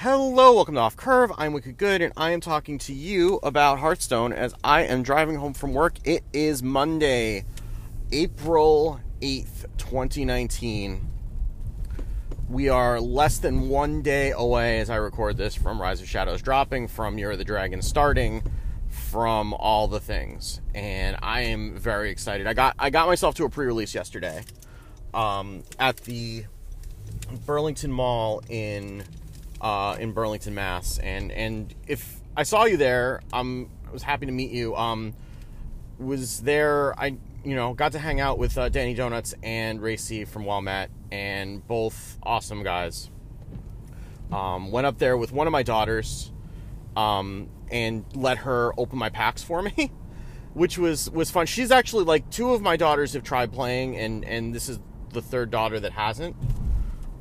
Hello, welcome to Off Curve. I'm Wicked Good, and I am talking to you about Hearthstone as I am driving home from work. It is Monday, April 8th, 2019. We are less than one day away as I record this from Rise of Shadows dropping, from Year of the Dragon starting, from all the things. And I am very excited. I got I got myself to a pre-release yesterday um, at the Burlington Mall in uh, in Burlington, Mass. And and if I saw you there, um, I was happy to meet you. Um, was there? I you know got to hang out with uh, Danny Donuts and Racy from Met, and both awesome guys. Um, went up there with one of my daughters, um, and let her open my packs for me, which was was fun. She's actually like two of my daughters have tried playing, and and this is the third daughter that hasn't.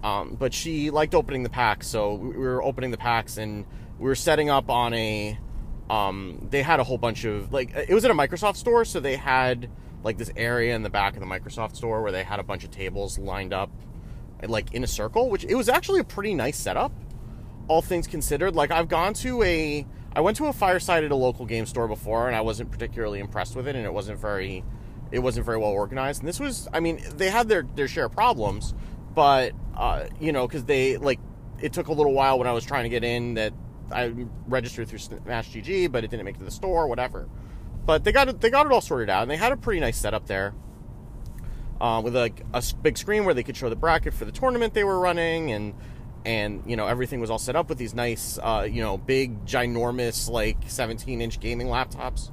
Um, but she liked opening the packs, so we were opening the packs and we were setting up on a. Um, they had a whole bunch of like it was at a Microsoft store, so they had like this area in the back of the Microsoft store where they had a bunch of tables lined up, like in a circle, which it was actually a pretty nice setup, all things considered. Like I've gone to a, I went to a fireside at a local game store before, and I wasn't particularly impressed with it, and it wasn't very, it wasn't very well organized. And this was, I mean, they had their their share of problems, but uh, you know, because they like it took a little while when I was trying to get in that I registered through Smash GG, but it didn't make it to the store, whatever. But they got it, they got it all sorted out, and they had a pretty nice setup there. Uh, with like a, a big screen where they could show the bracket for the tournament they were running, and and you know everything was all set up with these nice, uh, you know, big, ginormous, like 17 inch gaming laptops.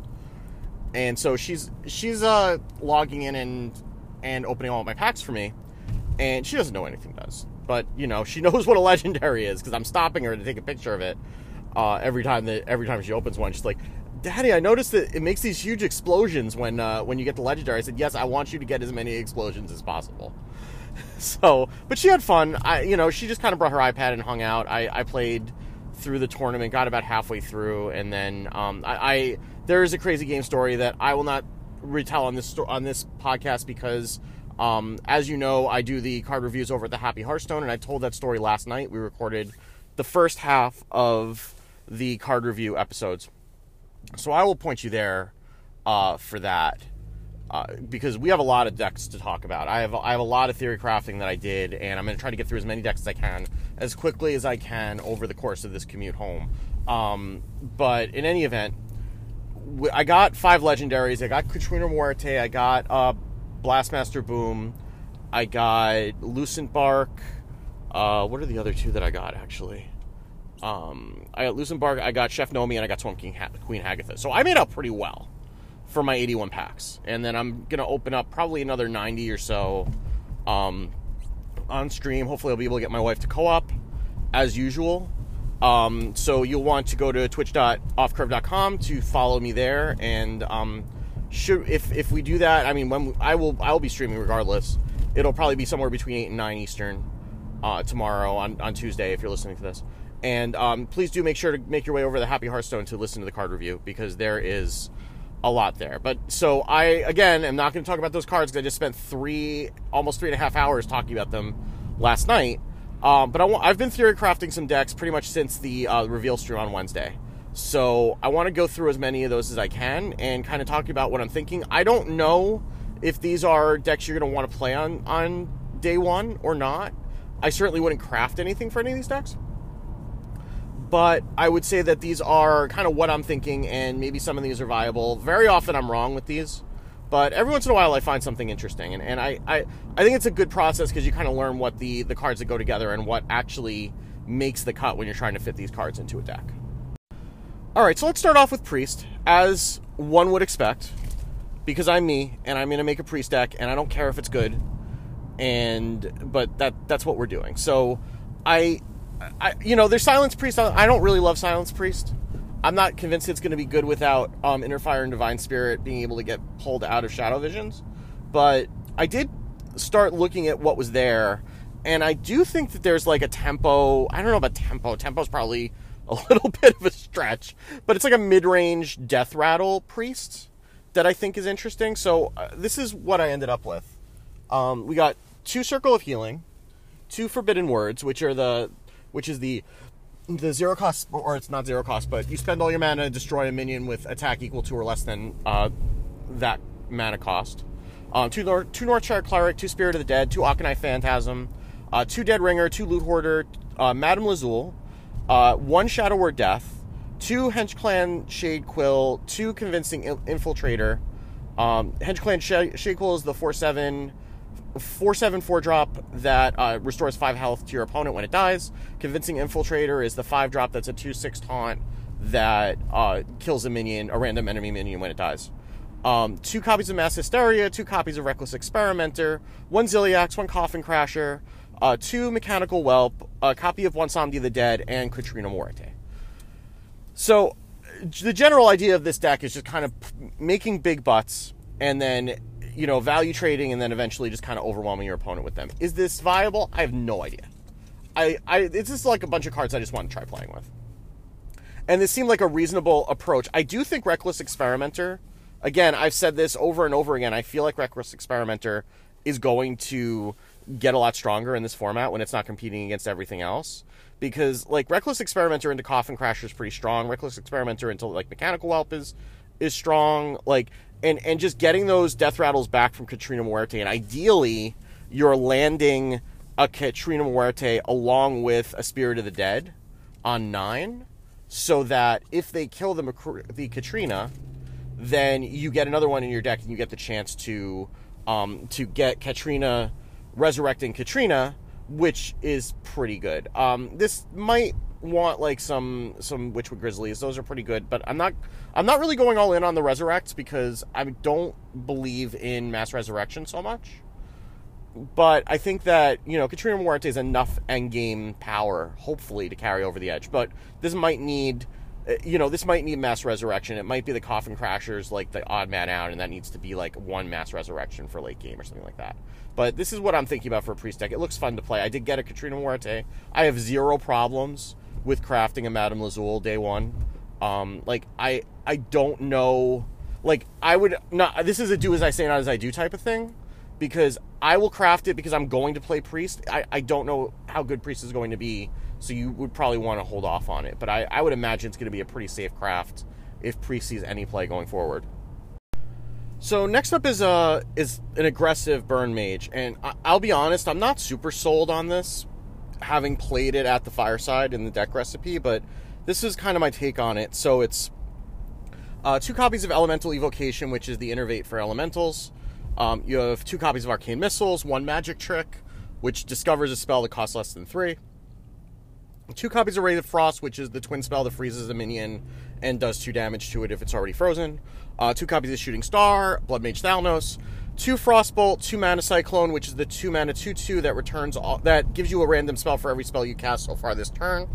And so she's she's uh, logging in and and opening all my packs for me, and she doesn't know anything does. But you know, she knows what a legendary is because I'm stopping her to take a picture of it uh, every time that every time she opens one. She's like, "Daddy, I noticed that it makes these huge explosions when uh, when you get the legendary." I said, "Yes, I want you to get as many explosions as possible." so, but she had fun. I, you know, she just kind of brought her iPad and hung out. I, I played through the tournament, got about halfway through, and then um, I, I there is a crazy game story that I will not retell on this on this podcast because um, as you know, I do the card reviews over at the Happy Hearthstone, and I told that story last night. We recorded the first half of the card review episodes, so I will point you there uh, for that uh, because we have a lot of decks to talk about. I have I have a lot of theory crafting that I did, and I'm going to try to get through as many decks as I can as quickly as I can over the course of this commute home. Um, but in any event, I got five legendaries. I got Catrina Muerte. I got uh, Blastmaster Boom. I got Lucent Bark. Uh, what are the other two that I got actually? Um, I got Lucent Bark. I got Chef Nomi, and I got Swamp King ha- Queen Hagatha. So I made out pretty well for my 81 packs, and then I'm gonna open up probably another 90 or so um, on stream. Hopefully, I'll be able to get my wife to co-op as usual. Um, so you'll want to go to twitch.offcurve.com to follow me there and um, should if if we do that, I mean, when I will I will be streaming regardless. It'll probably be somewhere between eight and nine Eastern uh, tomorrow on on Tuesday if you're listening to this. And um, please do make sure to make your way over to the Happy Hearthstone to listen to the card review because there is a lot there. But so I again am not going to talk about those cards because I just spent three almost three and a half hours talking about them last night. Um, but I I've been theory crafting some decks pretty much since the uh, reveal stream on Wednesday. So I want to go through as many of those as I can and kind of talk about what I'm thinking. I don't know if these are decks you're going to want to play on on day one or not. I certainly wouldn't craft anything for any of these decks. But I would say that these are kind of what I'm thinking, and maybe some of these are viable. Very often I'm wrong with these, but every once in a while I find something interesting. And, and I, I, I think it's a good process because you kind of learn what the, the cards that go together and what actually makes the cut when you're trying to fit these cards into a deck. All right, so let's start off with Priest, as one would expect, because I'm me and I'm going to make a Priest deck, and I don't care if it's good, and but that that's what we're doing. So, I, I you know, there's Silence Priest. I don't really love Silence Priest. I'm not convinced it's going to be good without um, Inner Fire and Divine Spirit being able to get pulled out of Shadow Visions, but I did start looking at what was there, and I do think that there's like a tempo. I don't know about tempo. Tempo's probably a little bit of a stretch, but it's like a mid-range death rattle priest that I think is interesting. So uh, this is what I ended up with. Um, we got two circle of healing, two forbidden words, which are the which is the the zero cost, or it's not zero cost, but you spend all your mana to destroy a minion with attack equal to or less than uh, that mana cost. Um, two, Nor- two Northshire Cleric, two Spirit of the Dead, two Akanai Phantasm, uh, two Dead Ringer, two Loot Hoarder, uh, Madame Lazul, uh, one Shadow Word Death, two Hench Clan Shade Quill, two Convincing Infiltrator. Um, Hench Clan Shade, Quill is the 4 7 4 7 4 drop that uh, restores 5 health to your opponent when it dies. Convincing Infiltrator is the 5 drop that's a 2 6 taunt that uh, kills a minion, a random enemy minion when it dies. Um, two copies of Mass Hysteria, two copies of Reckless Experimenter, one Ziliax, one Coffin Crasher, uh, two Mechanical Whelp, a copy of Bwonsamdi the Dead, and Catrina Muerte. So, the general idea of this deck is just kind of making big butts and then, you know, value trading and then eventually just kind of overwhelming your opponent with them. Is this viable? I have no idea. I, I it's just like a bunch of cards I just want to try playing with. And this seemed like a reasonable approach. I do think Reckless Experimenter again, I've said this over and over again. I feel like Reckless Experimenter is going to get a lot stronger in this format when it's not competing against everything else. Because like Reckless Experimenter into Coffin Crasher is pretty strong. Reckless Experimenter into like Mechanical Whelp is is strong. Like and and just getting those death rattles back from Catrina Muerte and ideally you're landing a Catrina Muerte along with a Spirit of the Dead on nine, so that if they kill the the Catrina, then you get another one in your deck and you get the chance to um, to get Catrina resurrecting Catrina, which is pretty good. Um, this might want like some some Witchwood Grizzlies; those are pretty good. But I'm not I'm not really going all in on the resurrects because I don't believe in mass resurrection so much. But I think that you know Catrina Muerte is enough endgame power, hopefully, to carry over the edge. But this might need you know, this might need mass resurrection. It might be the coffin crashers, like the odd man out, and that needs to be like one mass resurrection for late game or something like that. But this is what I'm thinking about for a priest deck. It looks fun to play. I did get a Catrina Muerte. I have zero problems with crafting a Madame Lazul day one. Um, like I, I don't know. Like I would not. This is a do as I say, not as I do type of thing, because I will craft it because I'm going to play priest. I, I don't know how good priest is going to be so you would probably want to hold off on it. But I, I would imagine it's going to be a pretty safe craft if Priest sees any play going forward. So next up is a uh, is an aggressive burn mage, and I, will be honest, I'm not super sold on this, having played it at the fireside in the deck recipe. But this is kind of my take on it. So it's uh, two copies of Elemental Evocation, which is the innervate for elementals. Um, you have two copies of Arcane Missiles, one Magic Trick, which discovers a spell that costs less than three two copies of Ray of Frost, which is the twin spell that freezes a minion and does two damage to it if it's already frozen. Uh, two copies of Shooting Star, Blood Mage Thalnos. Two Frostbolt, two Mana Cyclone, which is the two mana two two that returns all, that gives you a random spell for every spell you cast so far this turn.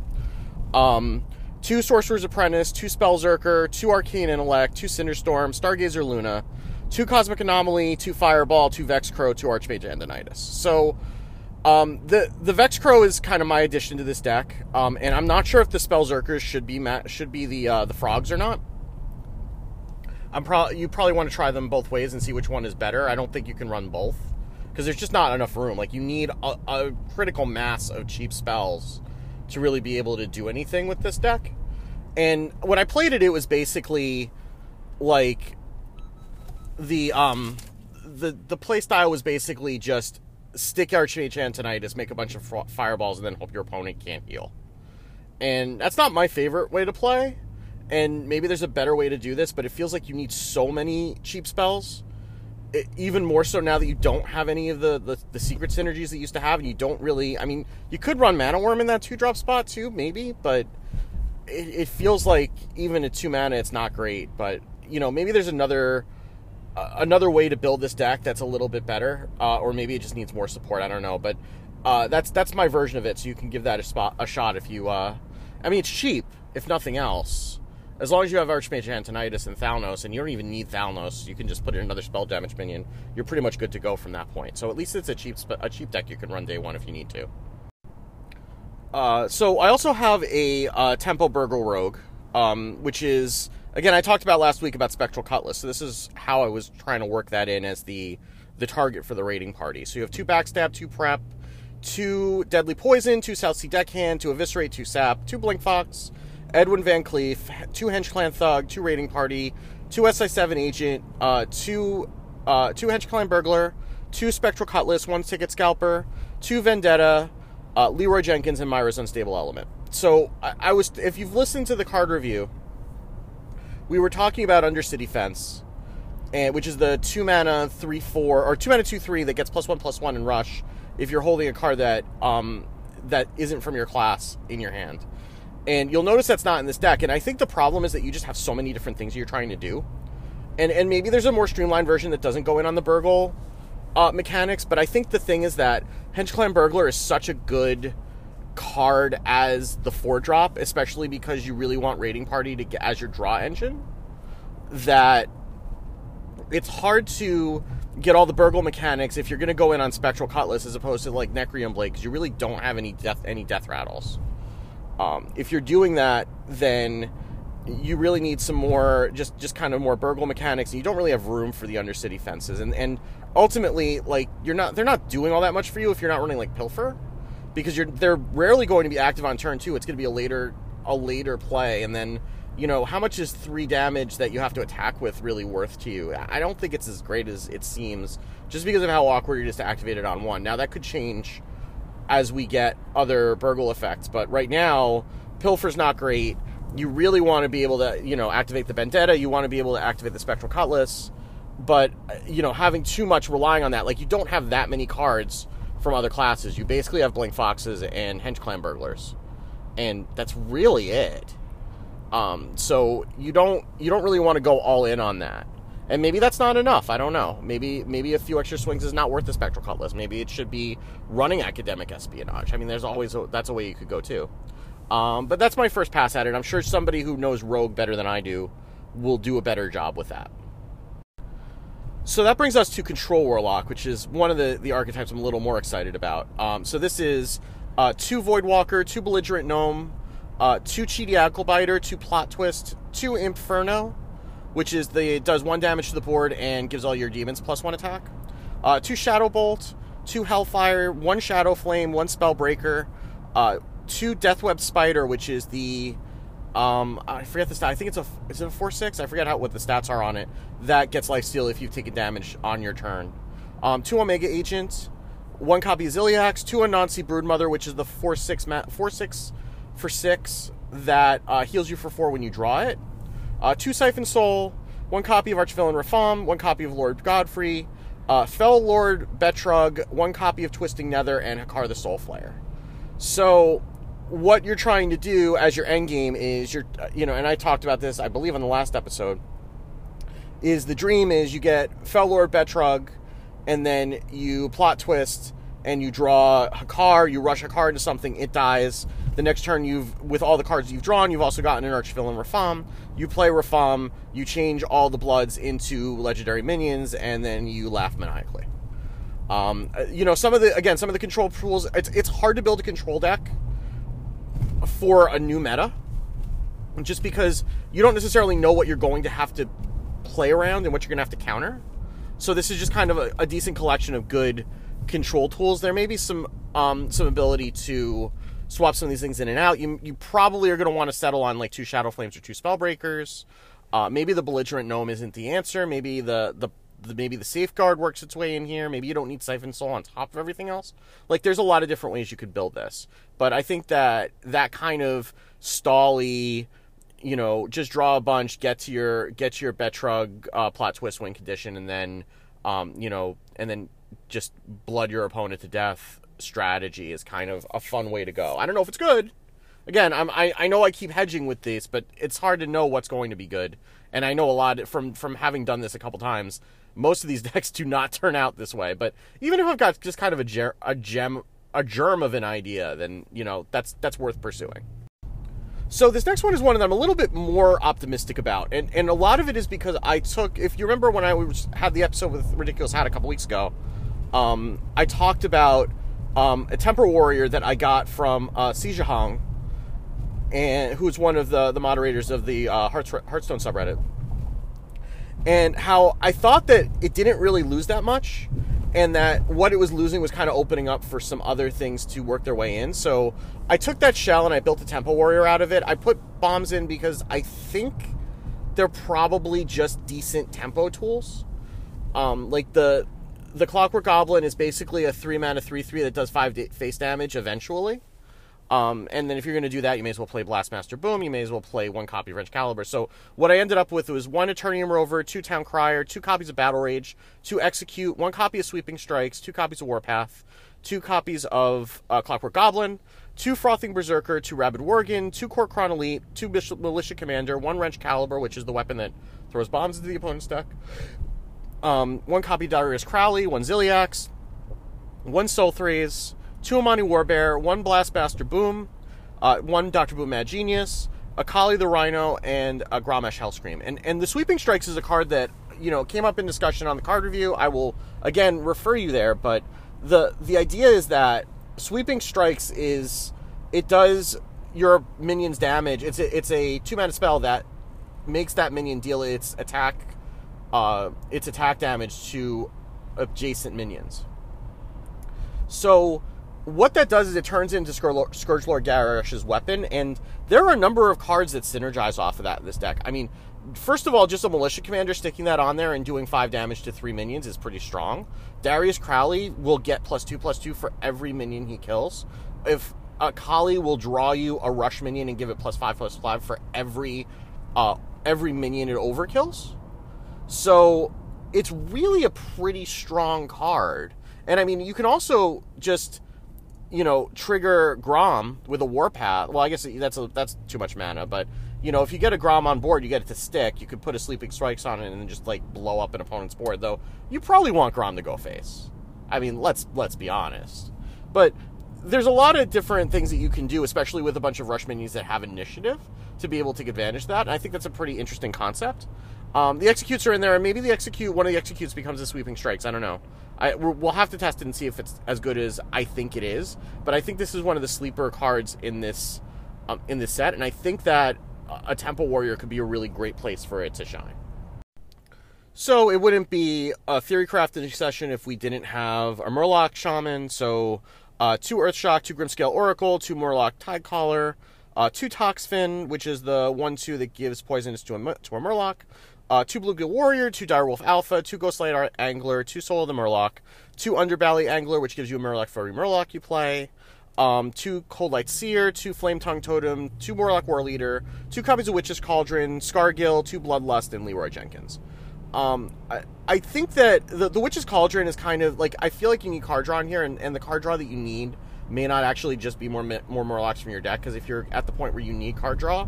Um, two Sorcerer's Apprentice, two Spellzerker, two Arcane Intellect, two Cinderstorm, Stargazer Luna, two Cosmic Anomaly, two Fireball, two Vex Crow, two Archmage Antonidas. So um, the the Vex Crow is kind of my addition to this deck, um, and I'm not sure if the Spellzerkers should be ma- should be the uh, the frogs or not. I'm pro- you probably want to try them both ways and see which one is better. I don't think you can run both because there's just not enough room. Like you need a, a critical mass of cheap spells to really be able to do anything with this deck. And when I played it, it was basically like the um the the play style was basically just stick Archmage is make a bunch of fireballs, and then hope your opponent can't heal. And that's not my favorite way to play. And maybe there's a better way to do this, but it feels like you need so many cheap spells. It, even more so now that you don't have any of the, the, the, secret synergies that you used to have, and you don't really. I mean, you could run Mana Wyrm in that two drop spot too, maybe, but it, it feels like even at two mana, it's not great. But, you know, maybe there's another another way to build this deck that's a little bit better, uh, or maybe it just needs more support. I don't know, but uh, that's that's my version of it. So you can give that a spot a shot if you. Uh, I mean, it's cheap if nothing else. As long as you have Archmage Antonidas and Thalnos, and you don't even need Thalnos, you can just put in another spell damage minion. You're pretty much good to go from that point. So at least it's a cheap a cheap deck you can run day one if you need to. Uh, so I also have a uh, Tempo Burgle Rogue, um, which is again, I talked about last week about Spectral Cutlass. So this is how I was trying to work that in as the the target for the raiding party. So you have two backstab, two prep, two Deadly Poison, two South Sea Deckhand, two Eviscerate, two Sap, two Blink Fox, Edwin Van Cleef, two Hench Clan Thug, two Raiding Party, two SI7 Agent, uh, two uh, two Hench Clan Burglar, two Spectral Cutlass, one Ticket Scalper, two Vendetta, uh, Leeroy Jenkins, and Myra's Unstable Element. So I, I was, if you've listened to the card review, we were talking about Undercity Fence, and which is the two mana three four or two mana two three that gets plus one plus one in rush if you're holding a card that um that isn't from your class in your hand. And you'll notice that's not in this deck. And I think the problem is that you just have so many different things you're trying to do. And and maybe there's a more streamlined version that doesn't go in on the burgle uh, mechanics. But I think the thing is that Hench Clan Burglar is such a good card as the four drop, especially because you really want Raiding Party to get as your draw engine. That it's hard to get all the burgle mechanics if you're going to go in on Spectral Cutlass as opposed to like Necrium Blade because you really don't have any death any death rattles. Um, if you're doing that, then you really need some more just just kind of more burgle mechanics and you don't really have room for the undercity fences and and ultimately like you're not they're not doing all that much for you if you're not running like pilfer because they're rarely going to be active on turn two. It's going to be a later a later play. And then you know how much is three damage that you have to attack with really worth to you? I don't think it's as great as it seems just because of how awkward it is to activate it on one. Now that could change as we get other burgle effects but right now pilfer's not great. You really want to be able to, you know, activate the Vendetta. You want to be able to activate the Spectral Cutlass. But, uh, you know, having too much relying on that, like, you don't have that many cards from other classes. You basically have Blink Foxes and Hench Clan Burglars. And that's really it. Um, so you don't you don't really want to go all in on that. And maybe that's not enough. I don't know. Maybe maybe a few extra swings is not worth the spectral cutlass. Maybe it should be running academic espionage. I mean, there's always a, that's a way you could go too. Um, but that's my first pass at it. I'm sure somebody who knows Rogue better than I do will do a better job with that. So that brings us to Control Warlock, which is one of the, the archetypes I'm a little more excited about. Um, so this is uh, two Voidwalker, two Belligerent Gnome, uh, two Cheaty Biter, two Plot Twist, two Impferno, which is the it does one damage to the board and gives all your demons plus one attack. Uh, two Shadow Bolt, two Hellfire, one Shadow Flame, one Spellbreaker, uh, two Deathweb Spider, which is the um, I forget the stat. I think it's a is it a four six? I forget how what the stats are on it. That gets life steal if you've taken damage on your turn. Um, two Omega Agents, one copy of Ziliax, two Aranasi Broodmother, which is the four six ma- four six for six that uh, heals you for four when you draw it. Uh, two Siphon Soul, one copy of Archvillain Rafaam, one copy of Lord Godfrey, uh, Fel Lord Betrug, one copy of Twisting Nether, and Hakkar the Soul Flayer. So what you're trying to do as your end game is you're you know and i talked about this i believe on the last episode is the dream is you get Fel Lord Betrug, and then you plot twist and you draw a Hakkar, you rush a Hakkar into something, it dies. The next turn you've with all the cards you've drawn, you've also gotten an Archvillain Rafaam. You play Rafaam, you change all the bloods into legendary minions, and then you laugh maniacally. Um, you know, some of the again, some of the control tools. It's it's hard to build a control deck for a new meta just because you don't necessarily know what you're going to have to play around and what you're going to have to counter. So this is just kind of a, a decent collection of good control tools. There may be some um, some ability to swap some of these things in and out. You you probably are going to want to settle on like two Shadow Flames or two Spellbreakers. Uh, maybe the belligerent gnome isn't the answer. Maybe the, the the maybe the safeguard works its way in here. Maybe you don't need Siphon Soul on top of everything else. Like there's a lot of different ways you could build this. But I think that that kind of stally, you know, just draw a bunch, get to your get to your Betrug uh, plot twist win condition, and then um, you know, and then just blood your opponent to death strategy is kind of a fun way to go. I don't know if it's good. Again, I'm, I I know I keep hedging with this, but it's hard to know what's going to be good. And I know a lot from from having done this a couple times most of these decks do not turn out this way. But even if I've got just kind of a, ger- a gem, a germ of an idea, then you know that's that's worth pursuing. So this next one is one that I'm a little bit more optimistic about, and and a lot of it is because I took. If you remember when I had the episode with Ridiculous Hat a couple weeks ago, um, I talked about um, a Temper Warrior that I got from uh, Hong, and who's one of the the moderators of the uh, Hearthstone subreddit and how I thought that it didn't really lose that much, and that what it was losing was kind of opening up for some other things to work their way in. So I took that shell and I built a Tempo Warrior out of it. I put bombs in because I think they're probably just decent tempo tools. Um, like the the Clockwork Goblin is basically a three mana three three that does five face damage eventually. Um, and then if you're going to do that, you may as well play Blastmaster Boom. You may as well play one copy of Wrenchcalibur. So what I ended up with was one Eternium Rover, two Town Crier, two copies of Battle Rage, two Execute, one copy of Sweeping Strikes, two copies of Warpath, two copies of uh, Clockwork Goblin, two Frothing Berserker, two Rabid Worgen, two Kor'kron Elite, two Militia Commander, one Wrenchcalibur, which is the weapon that throws bombs into the opponent's deck, um, one copy of Darius Crowley, one Ziliax, one Sul'thraze, two Amani Warbear, one Blastmaster Boom, uh, one Dr. Boom Mad Genius, Akali the Rhino, and a Grommash Hellscream. And and the Sweeping Strikes is a card that you know came up in discussion on the card review. I will again refer you there, but the the idea is that Sweeping Strikes is it does your minion's damage. It's a, it's a two mana spell that makes that minion deal its attack uh, its attack damage to adjacent minions. So what that does is it turns into Scourge Lord Garrosh's weapon, and there are a number of cards that synergize off of that in this deck. I mean, first of all, just a Militia Commander sticking that on there and doing five damage to three minions is pretty strong. Darius Crowley will get plus two plus two for every minion he kills. If Akali will draw you a rush minion and give it plus five plus five for every uh, every minion it overkills. So it's really a pretty strong card. And I mean, you can also just you know, trigger Grom with a Warpath. Well, I guess that's a, that's too much mana, but you know, if you get a Grom on board, you get it to stick. You could put a Sleeping Strikes on it and just like blow up an opponent's board. Though you probably want Grom to go face. I mean, let's let's be honest. But there's a lot of different things that you can do, especially with a bunch of rush minions that have initiative, to be able to take advantage of that. And I think that's a pretty interesting concept. Um, the executes are in there, and maybe the execute one of the executes becomes a sweeping strikes. I don't know. I, we'll have to test it and see if it's as good as I think it is. But I think this is one of the sleeper cards in this um, in this set, and I think that a Tempo Warrior could be a really great place for it to shine. So it wouldn't be a theory crafting session if we didn't have a Murloc Shaman. So uh, two Earthshock, two Grimscale Oracle, two Murloc Tidecaller, uh, two Toxfin, which is the one-two that gives poisonous to a, to a Murloc, uh, two Bluegill Warrior, two Direwolf Alpha, two Ghostlight Angler, two Soul of the Murloc, two Underbelly Angler, which gives you a Murloc for every Murloc you play, um, two Coldlight Seer, two Flame Tongue Totem, two Murloc War Leader, two copies of Witch's Cauldron, Scargil, two Bloodlust, and Leeroy Jenkins. Um, I, I think that the, the Witch's Cauldron is kind of like I feel like you need card draw in here, and, and the card draw that you need may not actually just be more more Murlocs from your deck because if you're at the point where you need card draw,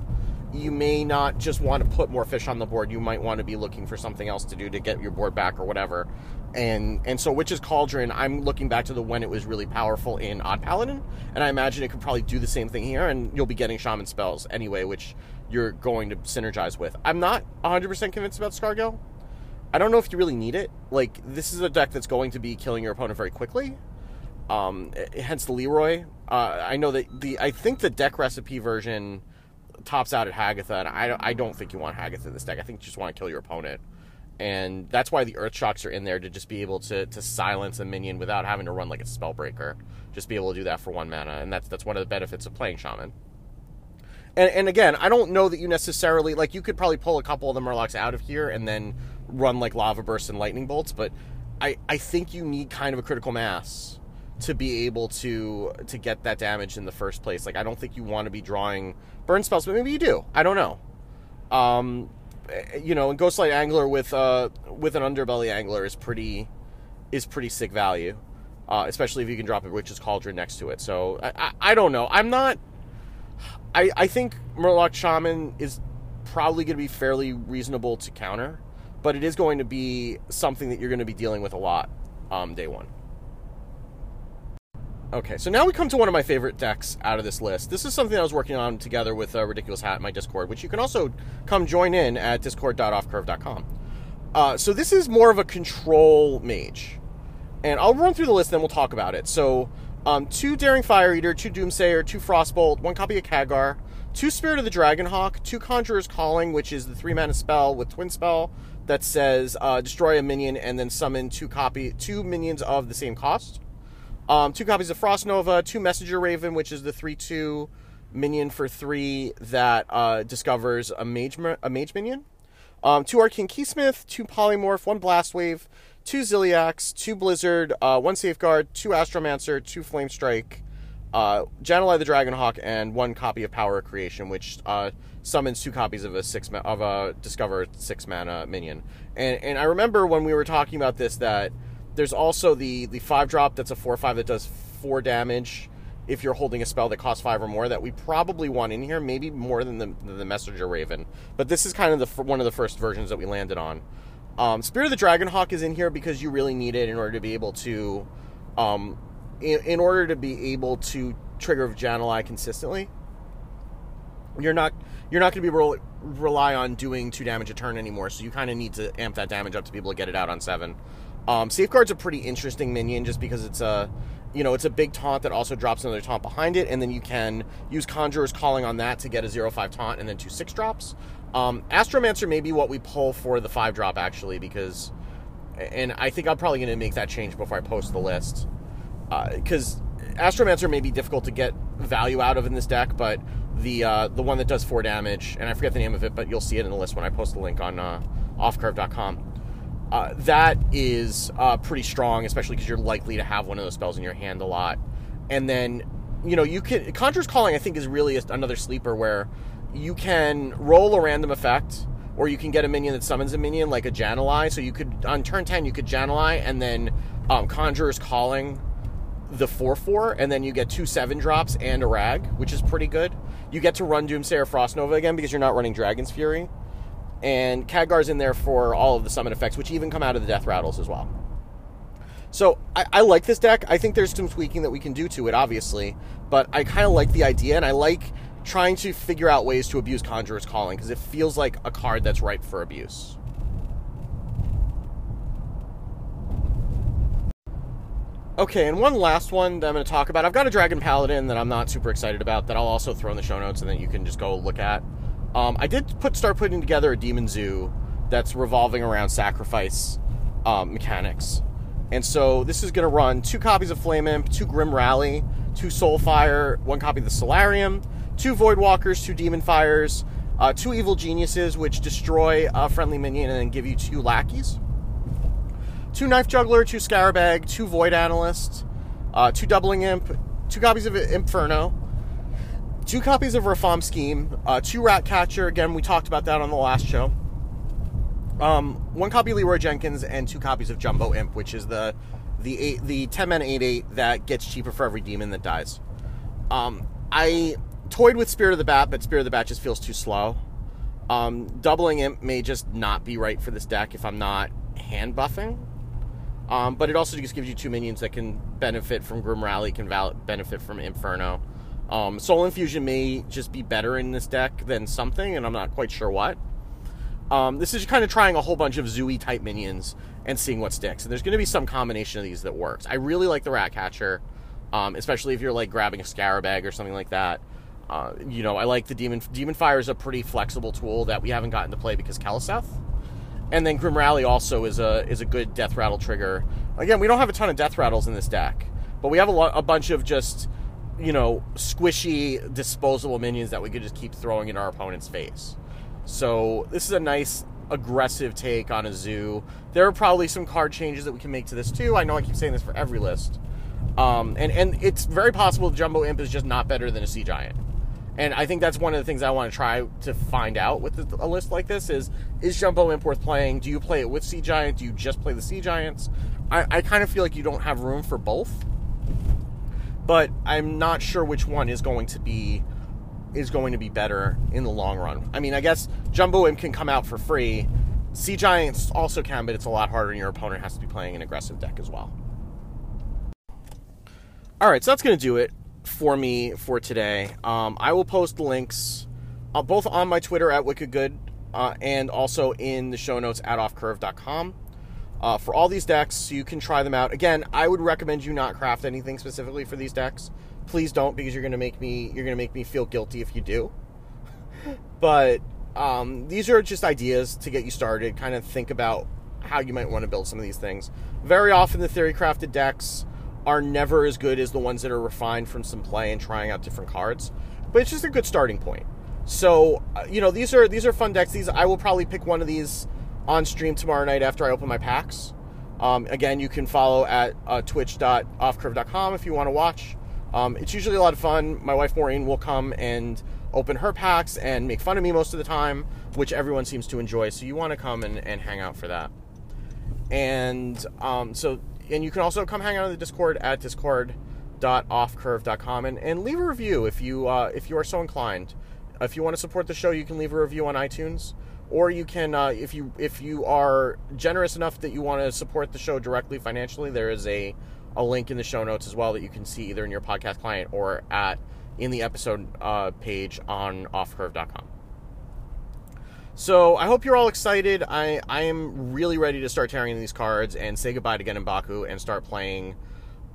you may not just want to put more fish on the board. You might want to be looking for something else to do to get your board back or whatever. And and so Witch's Cauldron, I'm looking back to the when it was really powerful in Odd Paladin, and I imagine it could probably do the same thing here, and you'll be getting Shaman spells anyway, which you're going to synergize with. I'm not 100% convinced about Scargil. I don't know if you really need it. Like this is a deck that's going to be killing your opponent very quickly. Um, hence the Leeroy. Uh, I know that the I think the deck recipe version tops out at Hagatha, and I, I don't think you want Hagatha in this deck. I think you just want to kill your opponent. And that's why the Earth Shocks are in there to just be able to, to silence a minion without having to run like a Spellbreaker. Just be able to do that for one mana, and that's that's one of the benefits of playing Shaman. And, and again, I don't know that you necessarily like you could probably pull a couple of the Murlocs out of here and then run like Lava Bursts and Lightning Bolts, but I, I think you need kind of a critical mass to be able to to get that damage in the first place. Like I don't think you want to be drawing burn spells, but maybe you do. I don't know. Um, you know, and Ghostlight Angler with uh with an Underbelly Angler is pretty is pretty sick value, uh, especially if you can drop a Witch's Cauldron next to it. So I, I, I don't know. I'm not. I I think Murloc Shaman is probably going to be fairly reasonable to counter, but it is going to be something that you're going to be dealing with a lot um, day one. Okay, so now we come to one of my favorite decks out of this list. This is something I was working on together with uh, Ridiculous Hat in my Discord, which you can also come join in at discord.offcurve.com. Uh, so this is more of a control mage. And I'll run through the list, then we'll talk about it. So, um, two Daring Fire Eater, two Doomsayer, two Frostbolt, one copy of Khadgar, two Spirit of the Dragonhawk, two Conjurer's Calling, which is the three mana spell with Twin Spell, that says uh, destroy a minion and then summon two copy two minions of the same cost. Um, two copies of Frost Nova, two Messenger Raven, which is the three two minion for three that uh, discovers a mage a mage minion. Um, two Arcane Keysmith, two Polymorph, one Blast Wave, two Ziliax, two Blizzard, uh, one Safeguard, two Astromancer, two Flame Strike, uh, Jan'alai the Dragonhawk, and one copy of Power of Creation, which uh, summons two copies of a six ma- of a discover six mana minion. And and I remember when we were talking about this that there's also the the five drop that's a four five that does four damage if you're holding a spell that costs five or more that we probably want in here, maybe more than the the Messenger Raven. But this is kind of the one of the first versions that we landed on. Um, Spirit of the Dragonhawk is in here because you really need it in order to be able to, um, in, in order to be able to trigger Jan'alai consistently. You're not you're not going to be able to rely on doing two damage a turn anymore, so you kind of need to amp that damage up to be able to get it out on seven. Um, Safeguard's a pretty interesting minion just because it's a you know, it's a big taunt that also drops another taunt behind it, and then you can use Conjurer's Calling on that to get a 0-5 taunt and then two 6 drops. Um, Astromancer may be what we pull for the 5 drop, actually, because... And I think I'm probably going to make that change before I post the list. Because uh, Astromancer may be difficult to get value out of in this deck, but the uh, the one that does 4 damage, and I forget the name of it, but you'll see it in the list when I post the link on uh, offcurve.com uh, that is uh, pretty strong, especially because you're likely to have one of those spells in your hand a lot. And then, you know, you can Conjurer's Calling. I think is really another sleeper where you can roll a random effect, or you can get a minion that summons a minion like a Jan'alai. So you could on turn ten you could Jan'alai and then um, Conjurer's Calling the four four, and then you get two seven drops and a rag, which is pretty good. You get to run Doomsayer Frost Nova again because you're not running Dragon's Fury and Khadgar's in there for all of the summon effects, which even come out of the death rattles as well. So I, I, like this deck. I think there's some tweaking that we can do to it, obviously, but I kind of like the idea, and I like trying to figure out ways to abuse Conjurer's Calling because it feels like a card that's ripe for abuse. Okay, and one last one that I'm going to talk about. I've got a Dragon Paladin that I'm not super excited about that I'll also throw in the show notes and then you can just go look at. Um, I did put start putting together a demon zoo that's revolving around sacrifice um, mechanics. And so this is going to run two copies of Flame Imp, two Grim Rally, two Soulfire, one copy of the Soularium, two Void Walkers, two Demon Fires, uh, two Evil Geniuses, which destroy a friendly minion and give you two lackeys, two Knife Juggler, two Scarabag, two Void Analyst, uh, two Doubling Imp, two copies of Impferno, two copies of Rafaam Scheme, uh, two Rat Catcher. Again, we talked about that on the last show. Um, one copy of Leeroy Jenkins and two copies of Jumbo Imp, which is the the eight, the ten man eight eight that gets cheaper for every demon that dies. Um, I toyed with Spirit of the Bat, but Spirit of the Bat just feels too slow. Um, doubling Imp may just not be right for this deck if I'm not hand buffing. Um, but it also just gives you two minions that can benefit from Grim Rally, can val- benefit from Inferno. Um, Soul Infusion may just be better in this deck than something, and I'm not quite sure what. Um, this is kind of trying a whole bunch of Zooey type minions and seeing what sticks. And there's going to be some combination of these that works. I really like the Rat Catcher, um, especially if you're like grabbing a Scarabag or something like that. Uh, you know, I like the Demon Demon Fire is a pretty flexible tool that we haven't gotten to play because Keleseth. And then Grim Rally also is a is a good Death Rattle trigger. Again, we don't have a ton of Death Rattles in this deck, but we have a, lo- a bunch of just you know, squishy, disposable minions that we could just keep throwing in our opponent's face. So this is a nice aggressive take on a zoo. There are probably some card changes that we can make to this too. I know I keep saying this for every list. Um, and, and it's very possible Jumbo Imp is just not better than a Sea Giant. And I think that's one of the things I want to try to find out with a list like this is is Jumbo Imp worth playing? Do you play it with Sea Giant? Do you just play the Sea Giants? I, I kind of feel like you don't have room for both but I'm not sure which one is going to be is going to be better in the long run. I mean, I guess Jumbo Imp can come out for free. Sea Giants also can, but it's a lot harder, and your opponent has to be playing an aggressive deck as well. All right, so that's going to do it for me for today. Um, I will post the links uh, both on my Twitter at WickedGood uh, and also in the show notes at offcurve.com uh, for all these decks you can try them out. Again, I would recommend you not craft anything specifically for these decks. Please don't because you're going to make me you're going to make me feel guilty if you do. but um, these are just ideas to get you started. Kind of think about how you might want to build some of these things. Very often, the theory crafted decks are never as good as the ones that are refined from some play and trying out different cards, but it's just a good starting point. So, uh, you know, these are these are fun decks. These I will probably pick one of these on stream tomorrow night after I open my packs. Um, again, you can follow at uh, twitch.offcurve.com if you want to watch. Um, it's usually a lot of fun. My wife Maureen will come and open her packs and make fun of me most of the time, which everyone seems to enjoy. So you want to come and, and hang out for that. And um, so, and you can also come hang out in the Discord at discord.offcurve.com and, and leave a review if you uh, if you are so inclined. If you want to support the show, you can leave a review on iTunes, or you can uh, if you if you are generous enough that you want to support the show directly financially. There is a a link in the show notes as well that you can see either in your podcast client or at in the episode uh, page on offcurve.com. So I hope you're all excited. I, I am really ready to start tearing these cards and say goodbye to Genin Baku and start playing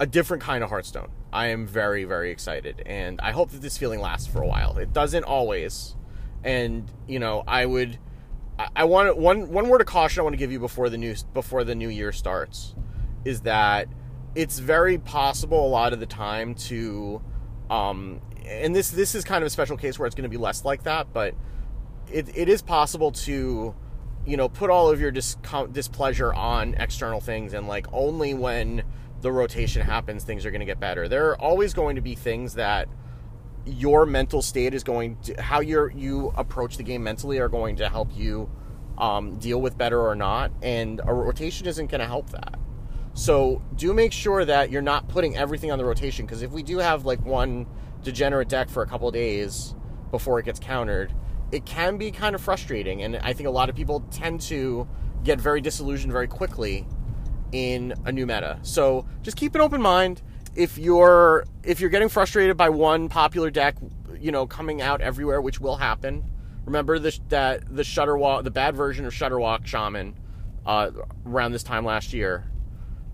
a different kind of Hearthstone. I am very, very excited. And I hope that this feeling lasts for a while. It doesn't always. And, you know, I would I, want one one word of caution I want to give you before the new before the new year starts is that it's very possible a lot of the time to um, and this this is kind of a special case where it's going to be less like that, but it, it is possible to you know put all of your dis- displeasure on external things and like only when the rotation happens things are going to get better. There are always going to be things that your mental state is going to how you you approach the game mentally are going to help you um, deal with better or not, and a rotation isn't going to help that. So do make sure that you're not putting everything on the rotation because if we do have like one degenerate deck for a couple days before it gets countered, it can be kind of frustrating. And I think a lot of people tend to get very disillusioned very quickly in a new meta. So just keep an open mind. If you're if you're getting frustrated by one popular deck, you know, coming out everywhere, which will happen. Remember this, that the Shudderwock, the bad version of Shudderwock Shaman, uh, around this time last year,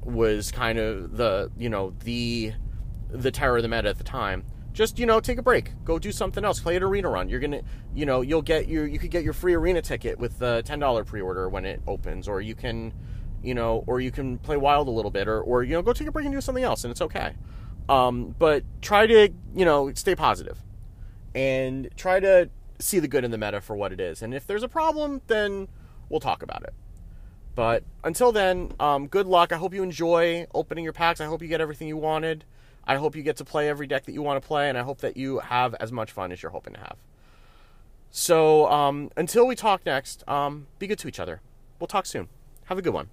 was kind of the you know the the terror of the meta at the time. Just you know take a break. Go do something else. Play an arena run. You're gonna you know you'll get your you could get your free arena ticket with the $10 pre-order when it opens or you can you know or you can play wild a little bit or, or you know go take a break and do something else and it's okay um, but try to you know stay positive and try to see the good in the meta for what it is and if there's a problem then we'll talk about it but until then um, good luck i hope you enjoy opening your packs i hope you get everything you wanted I hope you get to play every deck that you want to play, and I hope that you have as much fun as you're hoping to have. So um, until we talk next, um, be good to each other. We'll talk soon. Have a good one.